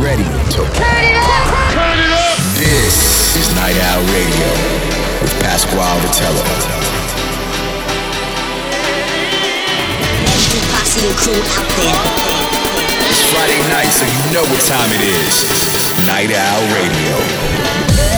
ready to turn it up. Turn it up. This is Night Owl Radio with Pasquale Rotella. Every posse and crew out there. It's Friday night, so you know what time it is. Night Owl Radio.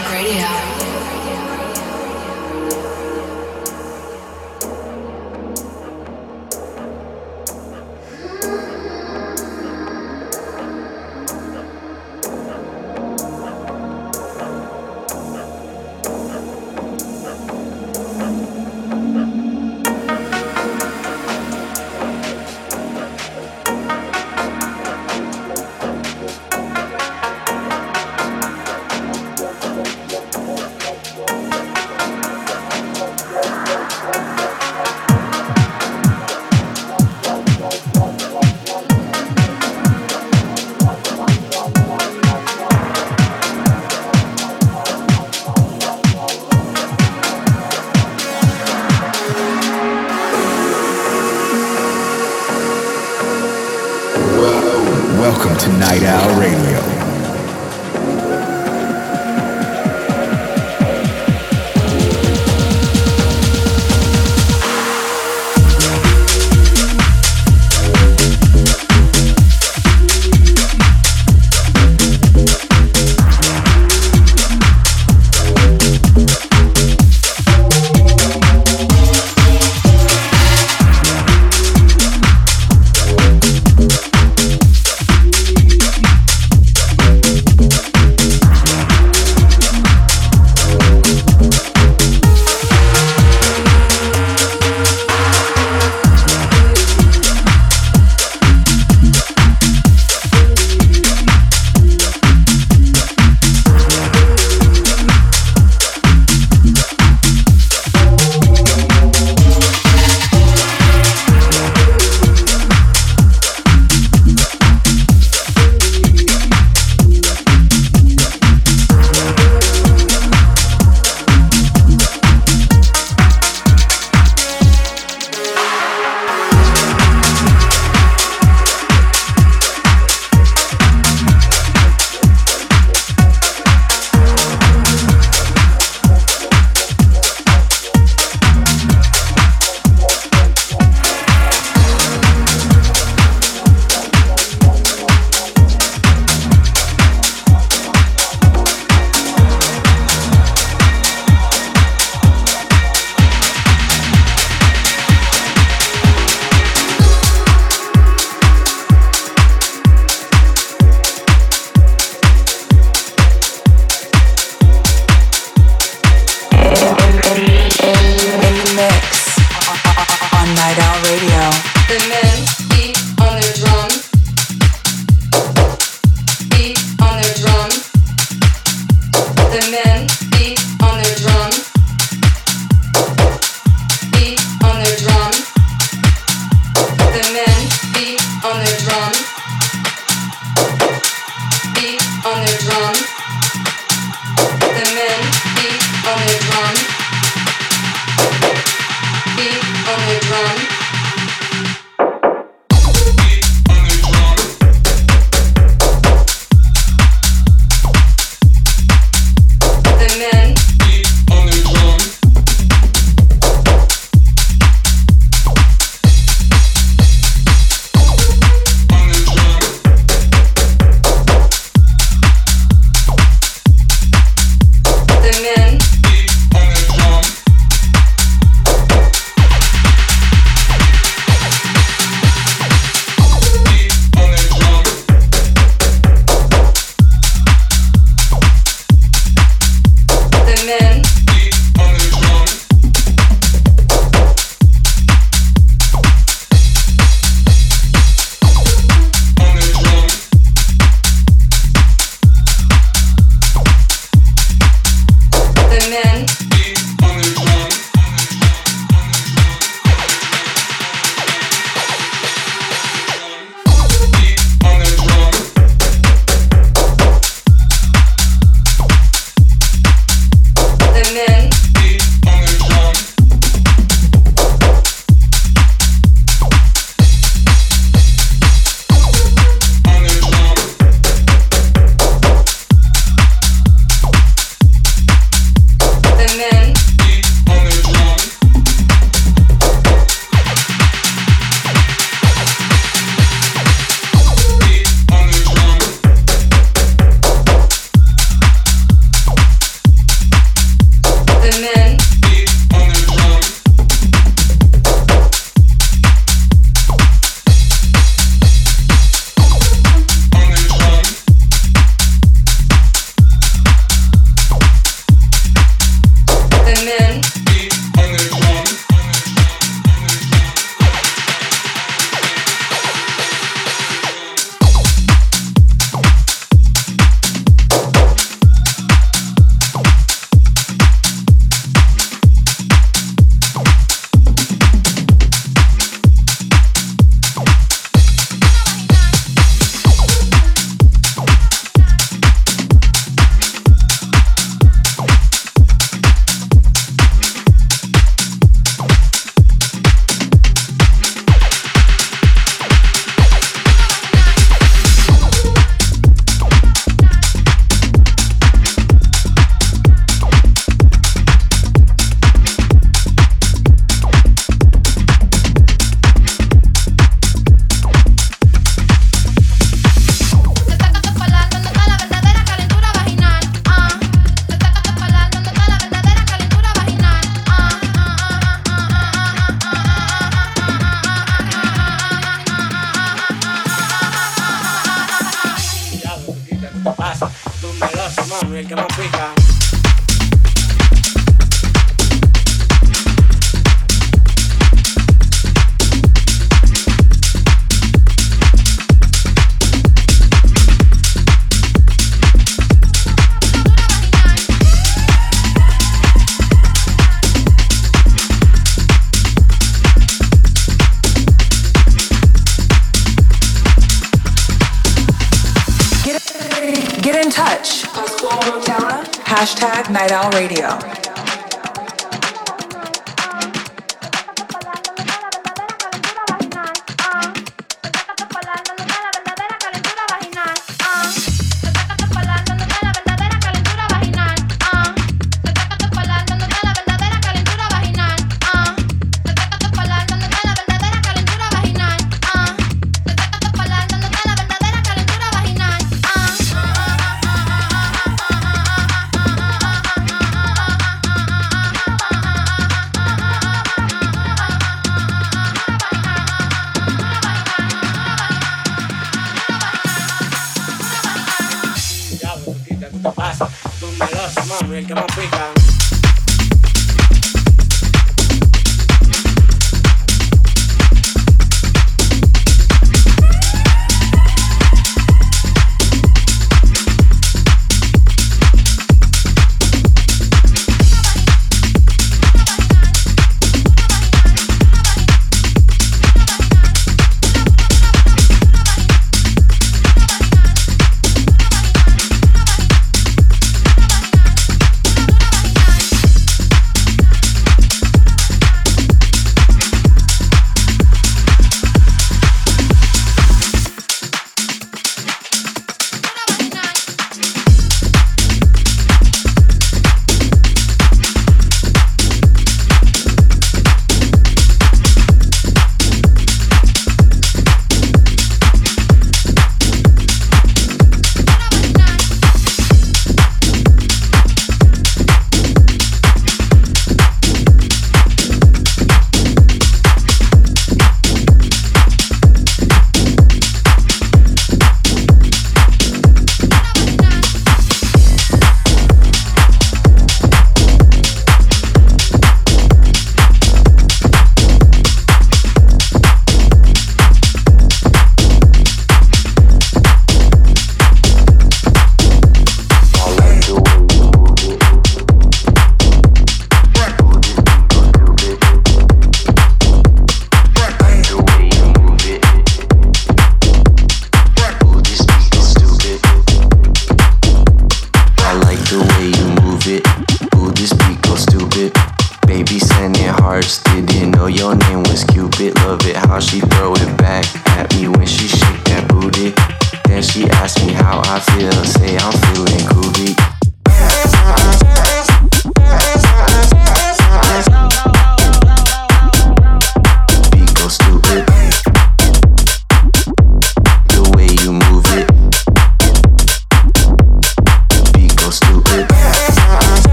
Radio.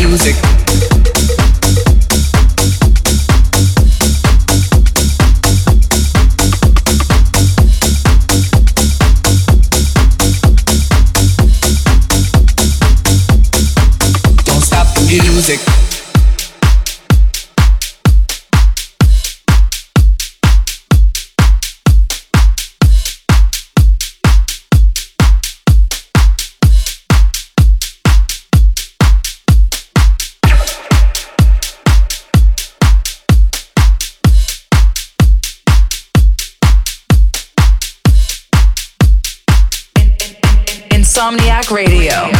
music. Insomniac Radio.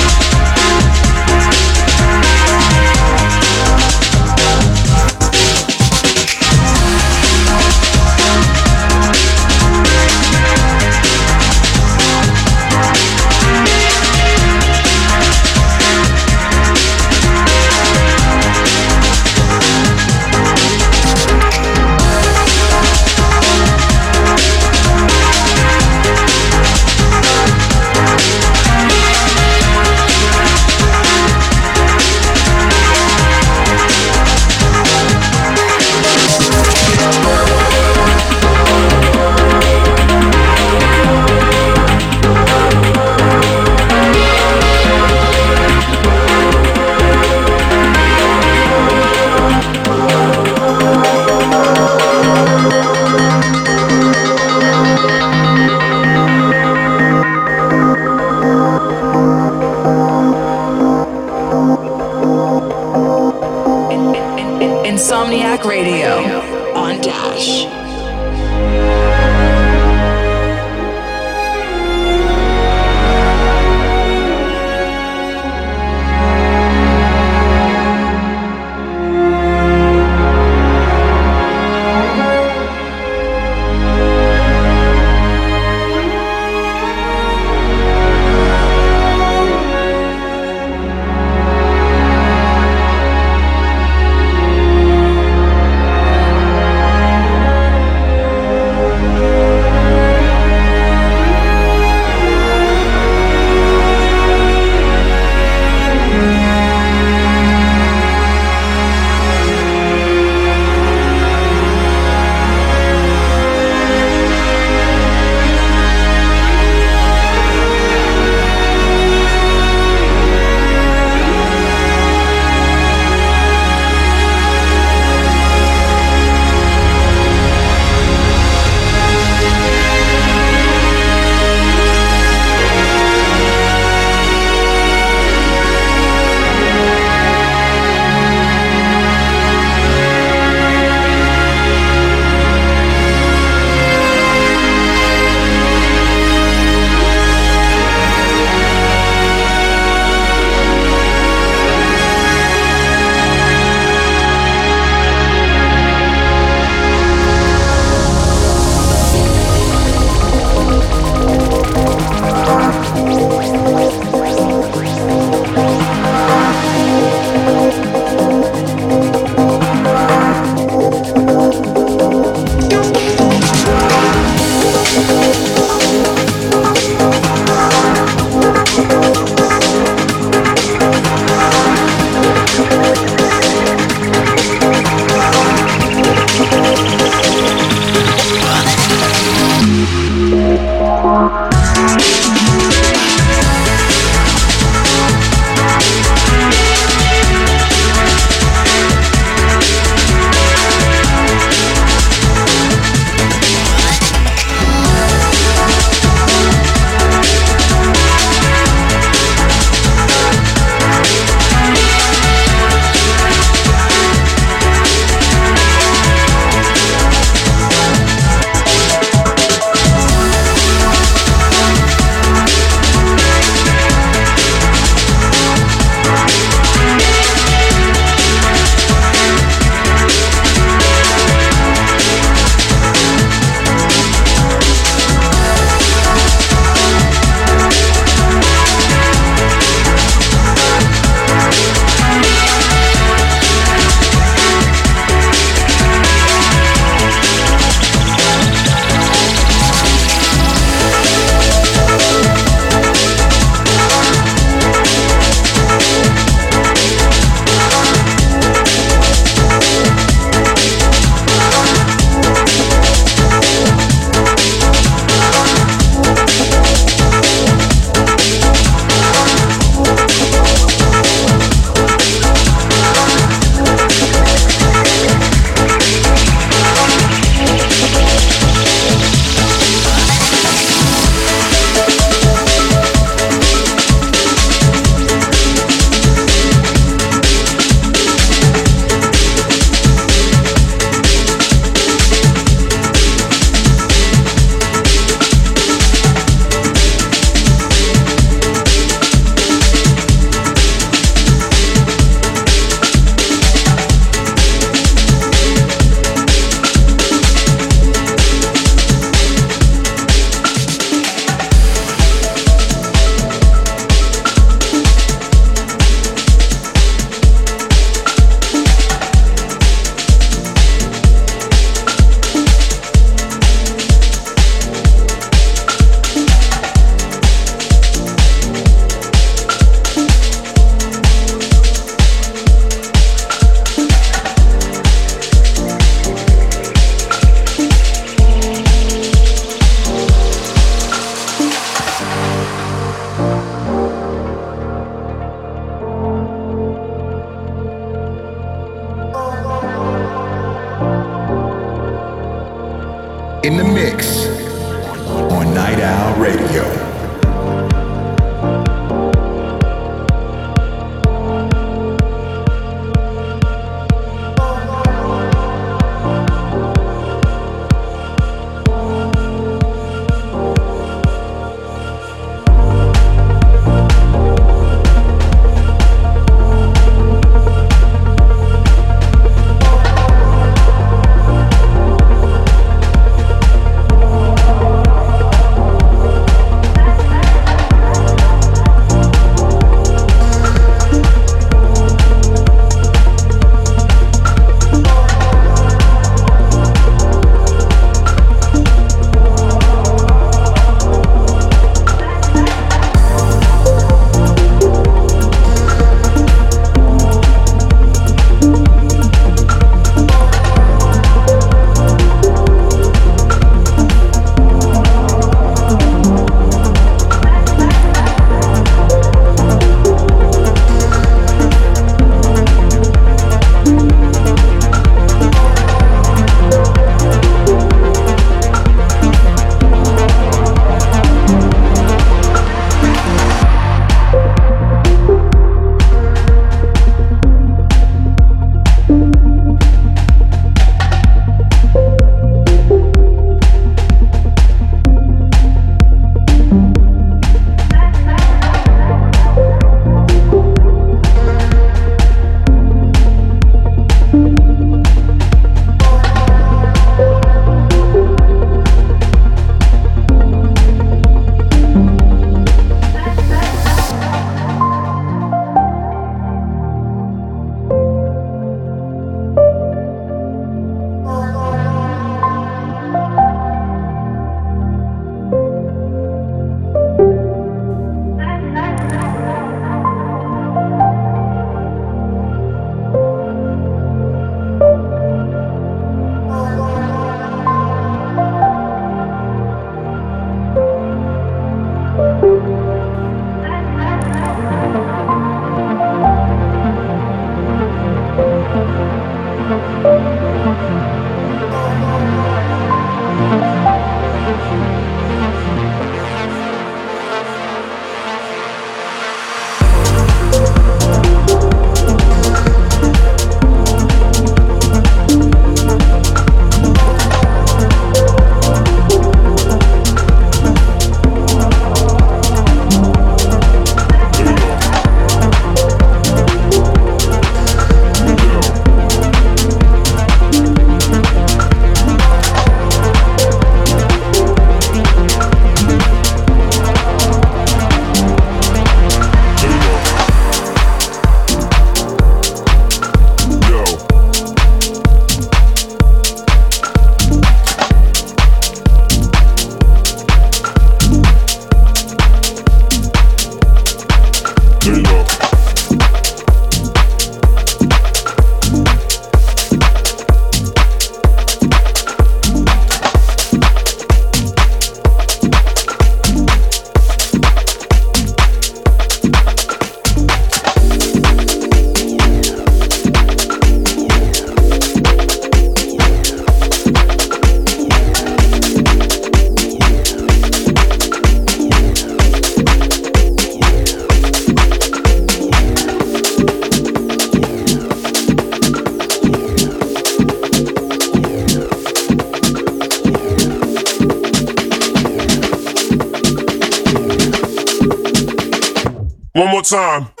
time.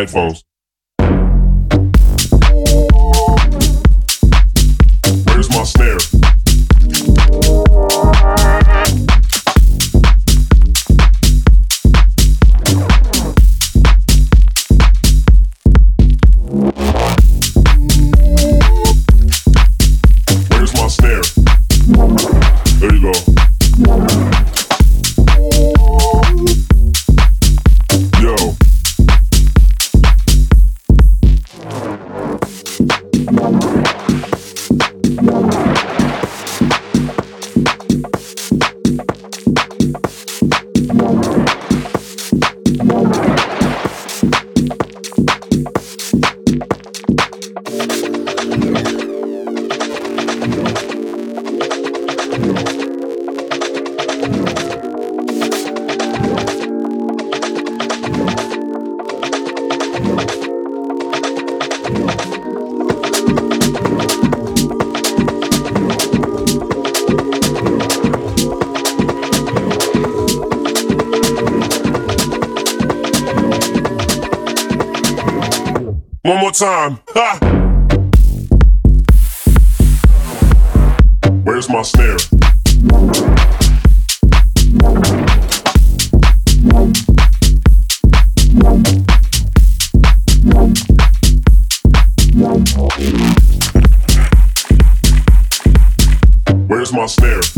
headphones. time. Ha! Where's my snare? Where's my snare?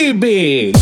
Hey,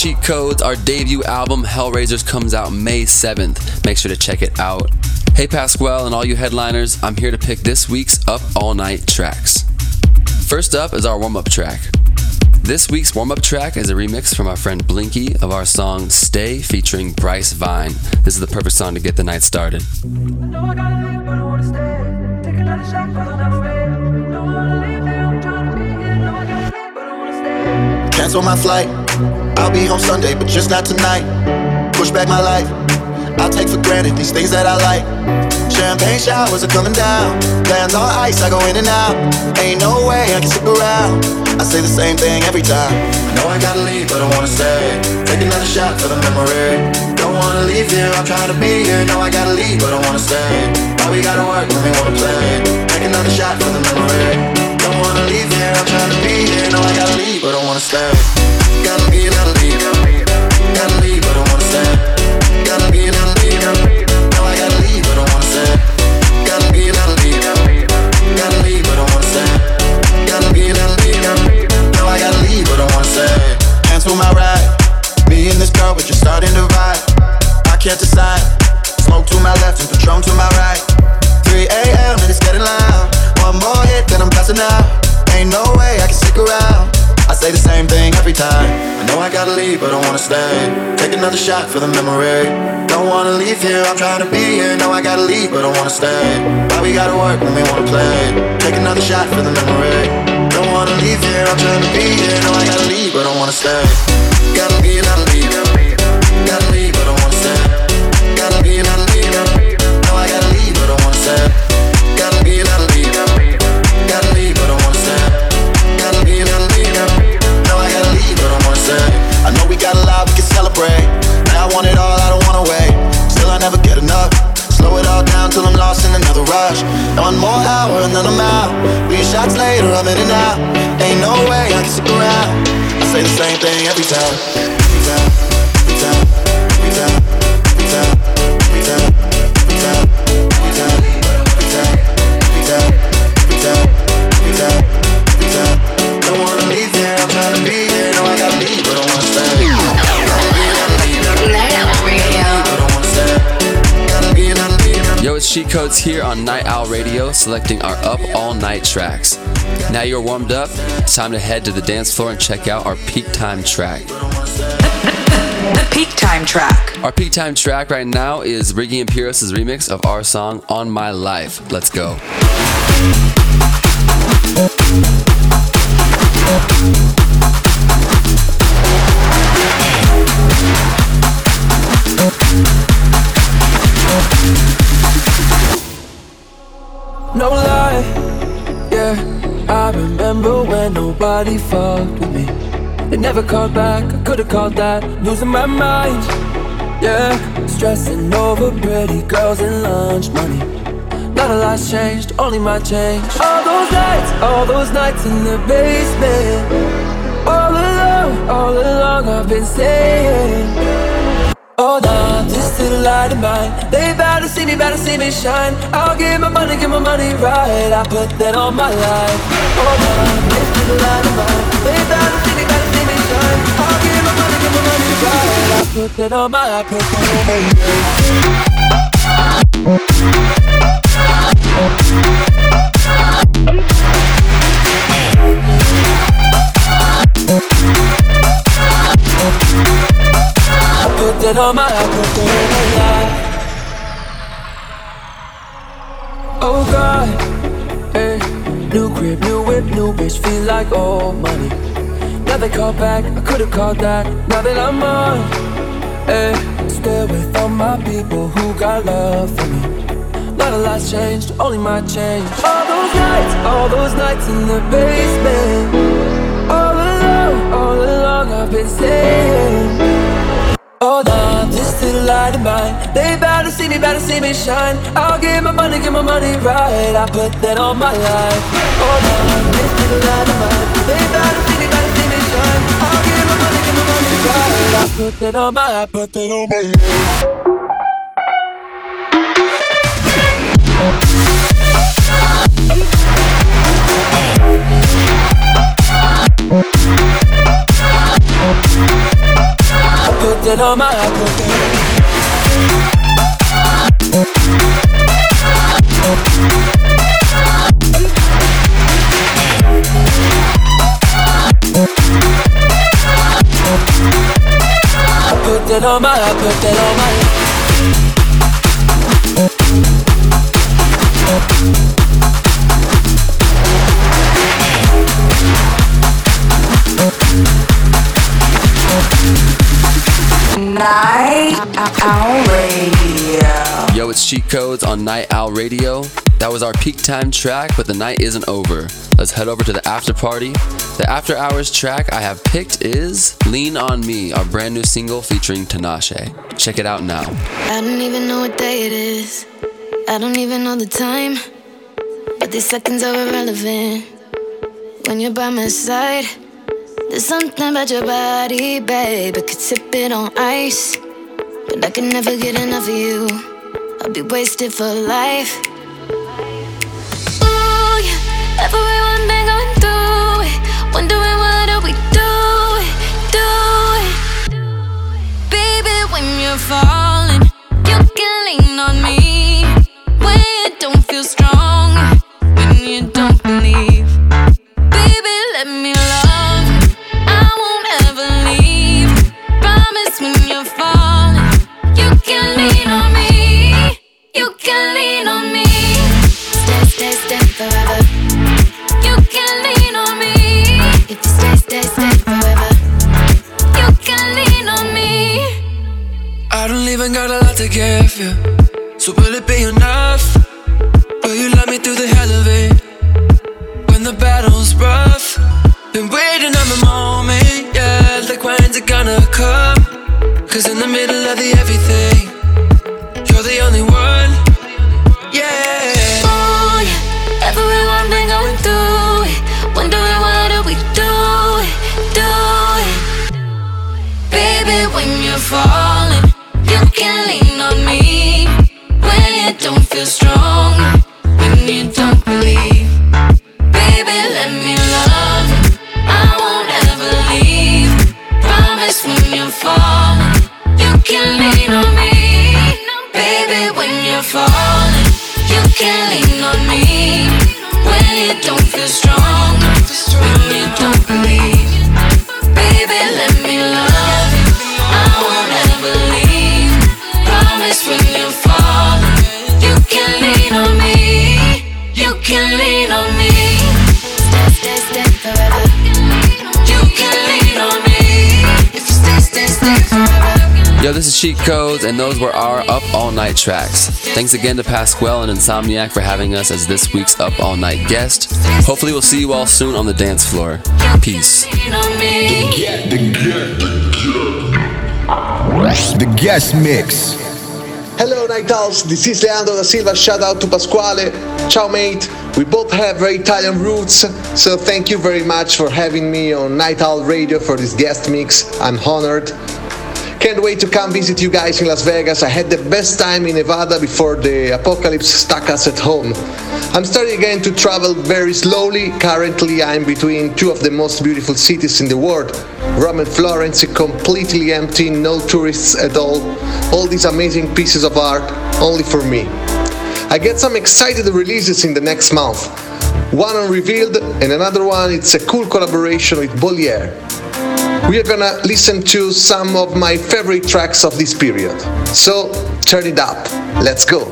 Cheat Codes. Our debut album, Hellraisers, comes out May 7th. Make sure to check it out. Hey, Pasquale, and all you headliners, I'm here to pick this week's Up All Night tracks. First up is our warm up track. This week's warm up track is a remix from our friend Blinky of our song Stay featuring Bryce Vine. This is the perfect song to get the night started. Cancel my flight. I'll be home Sunday, but just not tonight. Push back my life. I'll take for granted these things that I like. Champagne showers are coming down. Plans on ice, I go in and out. Ain't no way I can stick around. I say the same thing every time. I know I gotta leave, but I wanna stay. Take another shot for the memory. Don't wanna leave here, I'm trying to be here. No, I gotta leave, but I wanna stay. Why we gotta work when we wanna play? Take another shot for the memory. Don't wanna leave here, I'm trying to be here. No, I gotta leave, but I wanna stay. Leave, but I wanna stay. Take another shot for the memory. Don't wanna leave here, I'm trying to be here. No, I gotta leave, but I wanna stay. Why we gotta work when we wanna play? Take another shot for the memory. Don't wanna leave here, I'm trying to be here. No, I gotta leave, but I wanna stay. And then Three shots later, I'm in and out. Ain't no way I can stick around. I say the same thing every time. Cheat Codes here on Night Owl Radio, selecting our Up All Night tracks. Now you're warmed up, it's time to head to the dance floor and check out our peak time track. The peak time track. Our peak time track right now is Ricky Imperios' remix of our song On My Life. Let's go. No lie, yeah. I remember when nobody fucked with me. They never called back, I could've called that. Losing my mind, yeah. Stressing over pretty girls and lunch money. Not a lot's changed, only my change. All those nights, all those nights in the basement. All along, all along I've been saying. Oh nah, this little light of mine. They to see me, to see me shine. I'll give my money, give my money right. I put that on my life. Oh nah, this little light of mine. They to see me, to see me shine. I'll give my money, give my money right. I put that on my, I put that on that on my, my life. Oh God, hey, new crib, new whip, new bitch, feel like old money. Now they call back, I could've called that. Now that I'm on, hey, still with all my people who got love for me. Not a lot's changed, only my change. All those nights, all those nights in the basement. All along, all along I've been saying. Oh nah, this little light of mine. They to see me, to see me shine. I'll give my money, give my money right. I put that on my life. Oh nah, this little light of mine. They to see me, to see me shine. I'll give my money, give my money right. I put that on my, I put that on my put that on my, put Put that on my, put that on Night Owl Radio. Yo, it's Cheat Codes on Night Owl Radio. That was our peak time track, but the night isn't over. Let's head over to the after party. The after hours track I have picked is Lean on Me, our brand new single featuring Tinashe. Check it out now. I don't even know what day it is. I don't even know the time. But these seconds are irrelevant. When you're by my side, there's something about your body, babe. I could sip it on ice. But I can never get enough of you. I'll be wasted for life. Ooh, yeah. Everyone been going through it. Wondering what do we do it, do it. Baby, when you're falling, you can lean on me. When you don't feel strong, when you don't believe. Baby, let me tracks. Thanks again to Pasquale and Insomniac for having us as this week's Up All Night guest. Hopefully, we'll see you all soon on the dance floor. Peace. The guest mix. Hello, Night Owls. This is Leandro da Silva. Shout out to Pasquale. Ciao, mate. We both have very Italian roots, so thank you very much for having me on Night Owl Radio for this guest mix. I'm honored. Can't wait to come visit you guys in Las Vegas. I had the best time in Nevada before the apocalypse stuck us at home. I'm starting again to travel very slowly. Currently, I'm between two of the most beautiful cities in the world Rome and Florence, completely empty, no tourists at all. All these amazing pieces of art, only for me. I get some excited releases in the next month. One on Revealed, and another one, it's a cool collaboration with Bolier. We are gonna listen to some of my favorite tracks of this period. So turn it up. Let's go.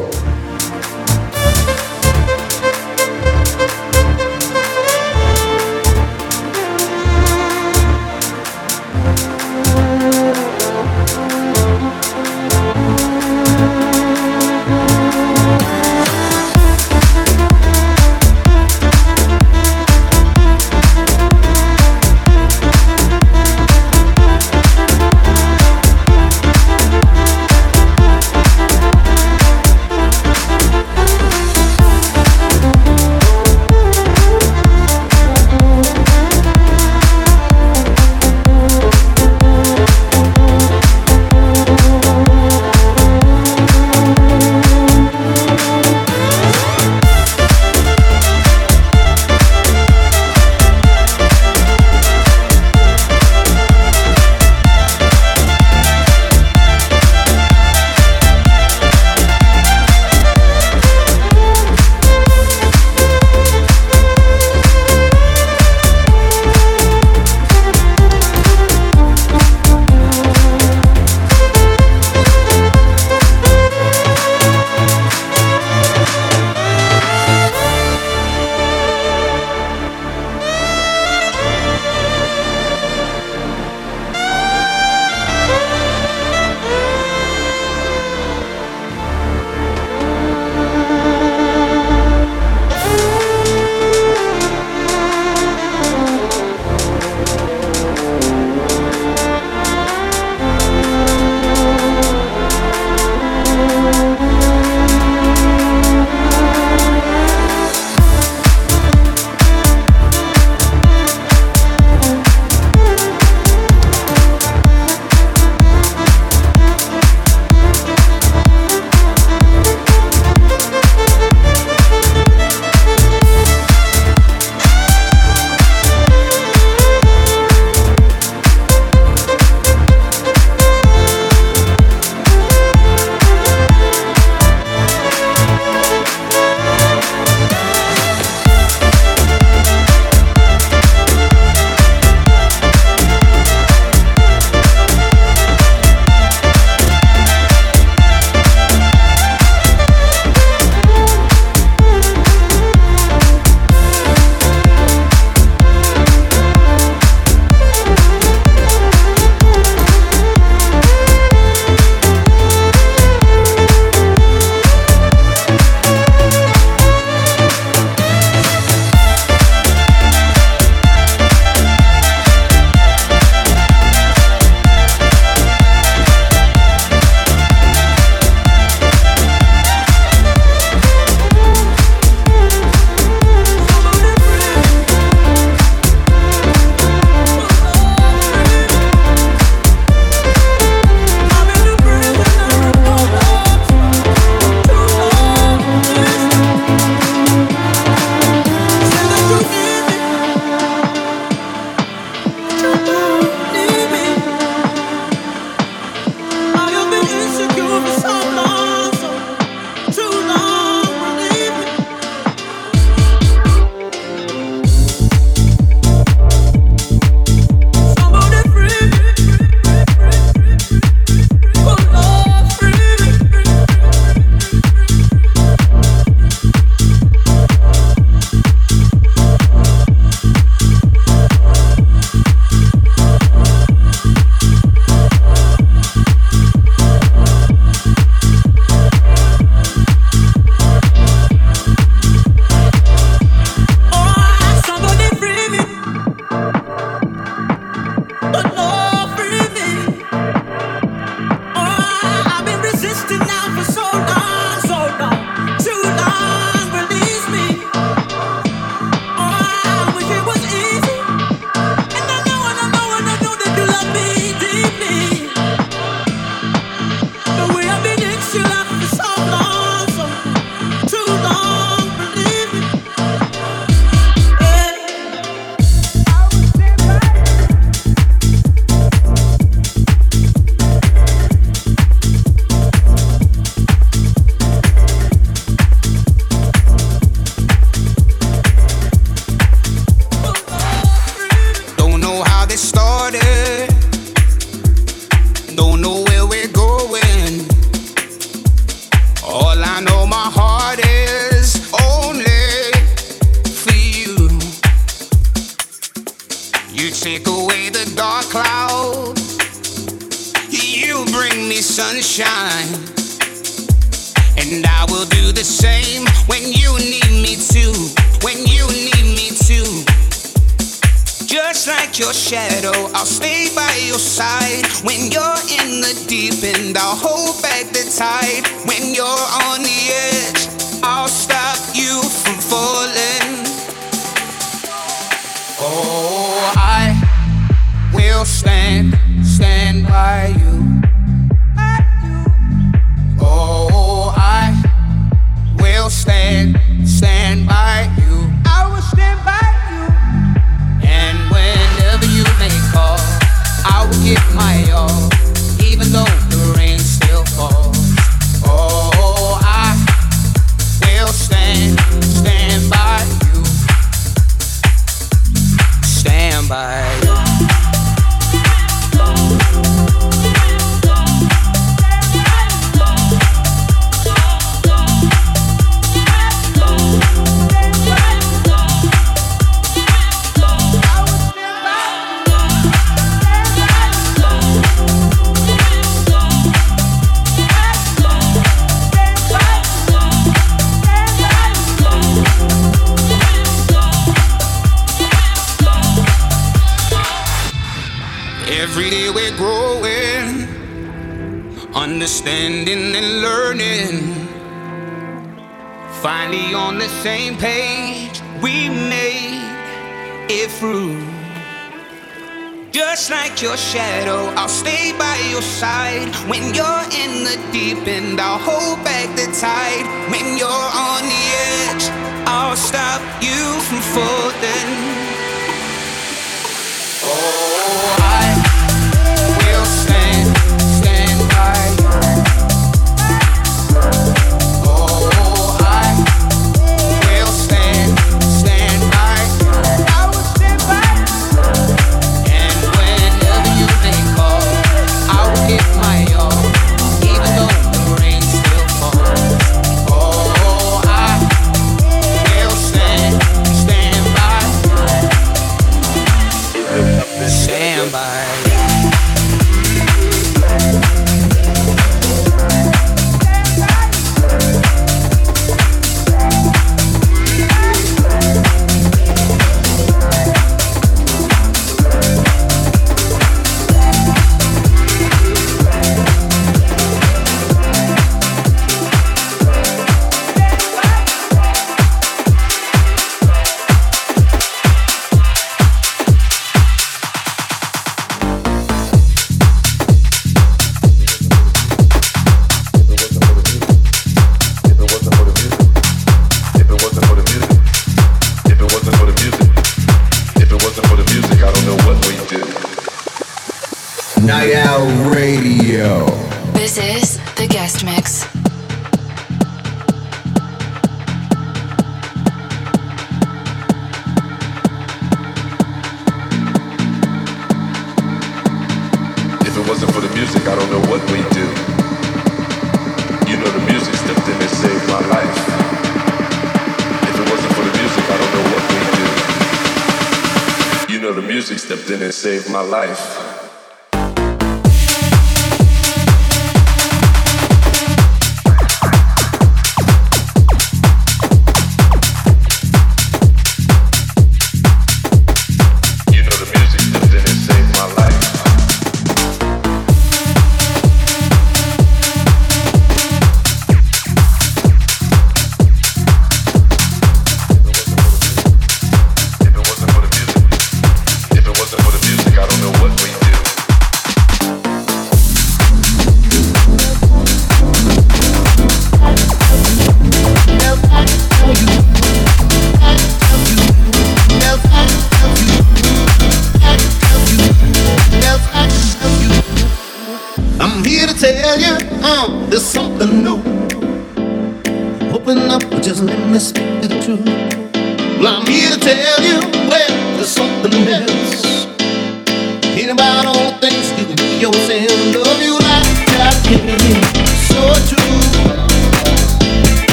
Shadow, I'll stay by your side. When you're in the deep end, I'll hold back the tide. When you're on the edge, I'll stop you from falling. Oh, I will stand, stand by you. Oh, I will stand, stand by Finally on the same page, we made it through. Just like your shadow, I'll stay by your side. When you're in the deep end, I'll hold back the tide. When you're on the edge, I'll stop you from falling. Wasn't for the music, I don't know what we'd do. You know the music stepped in and saved my life. If it wasn't for the music, I don't know what we'd do. You know the music stepped in and saved my life.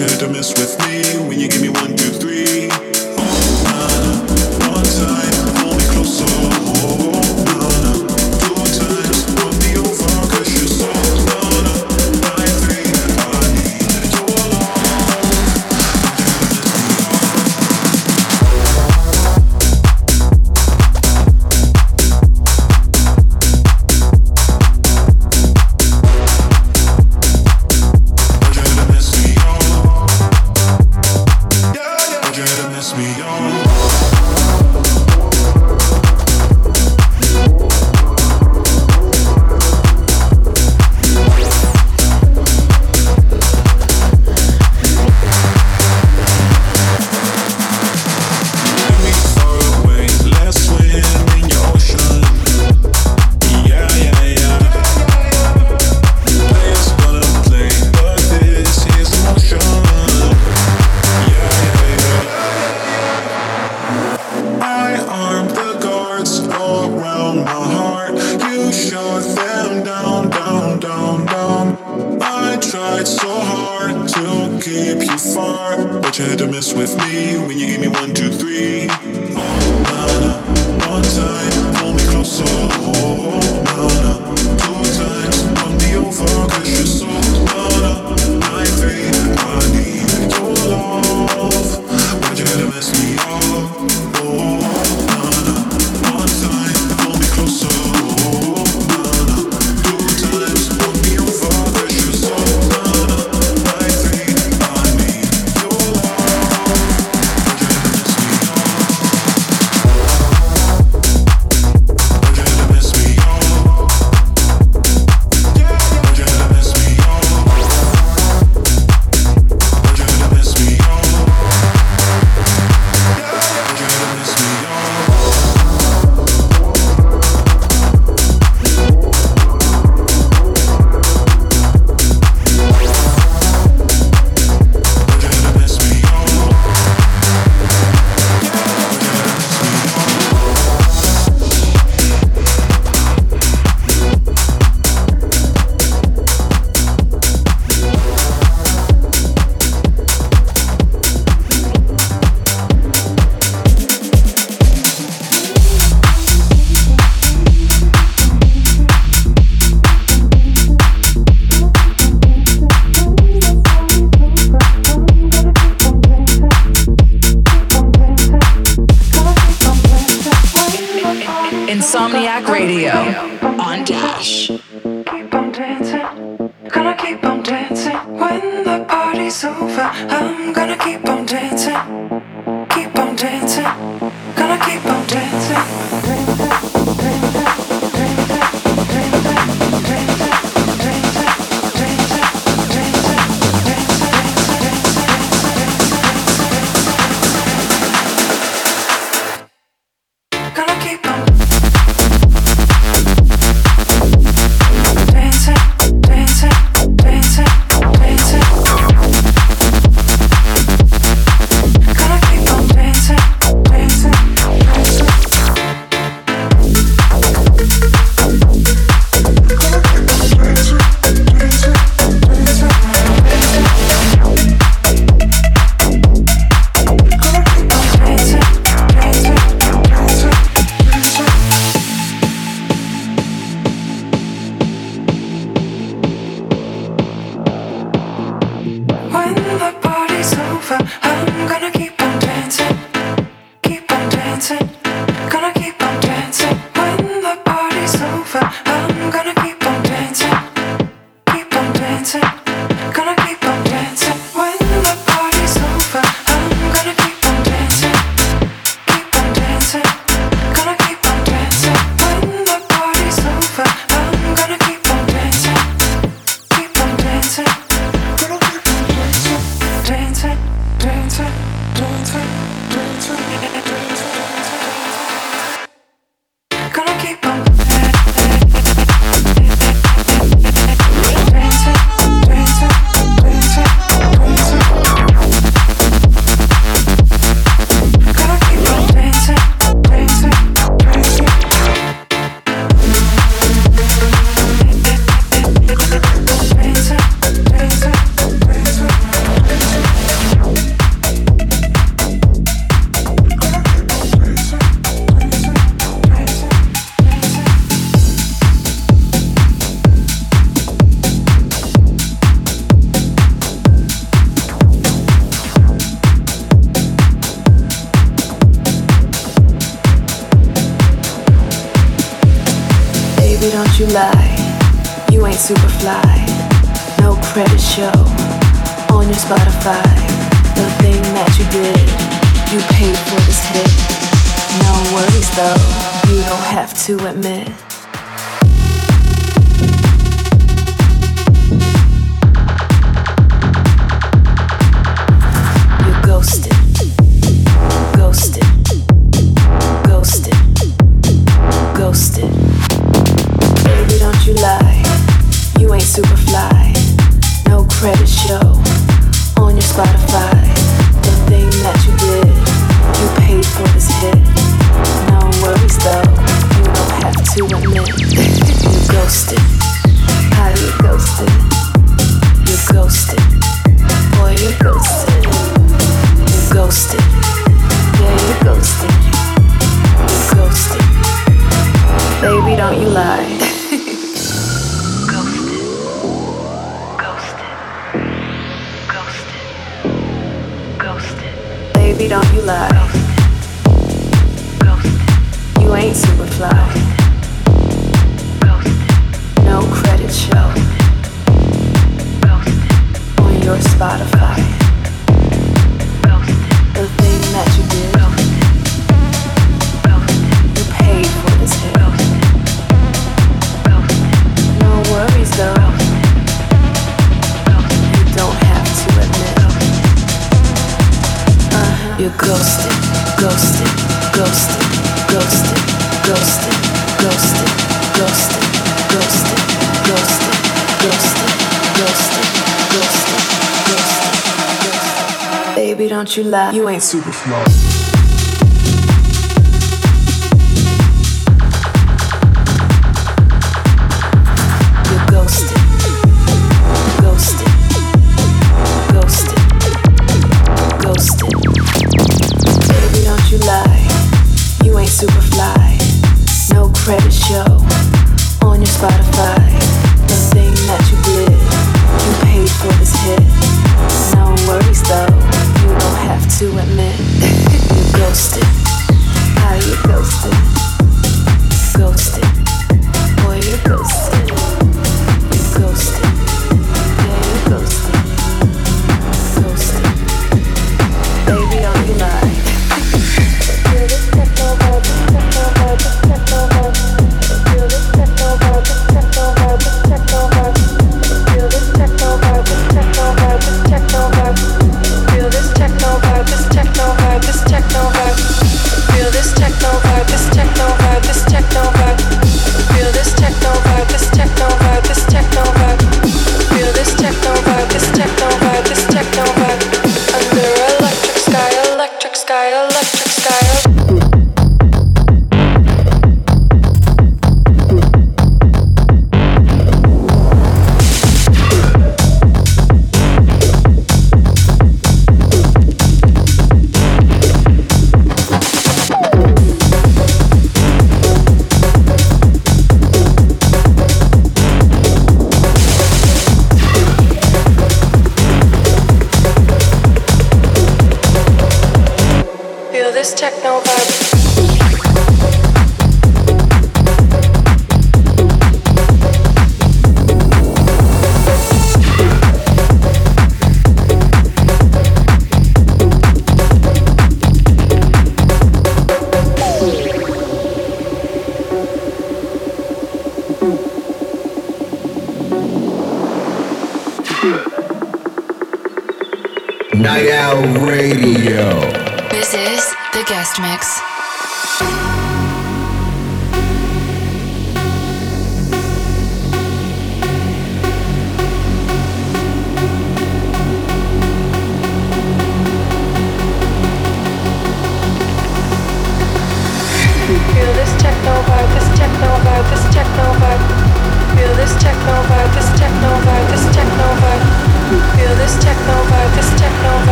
you to mess with me when you give me one, two, three.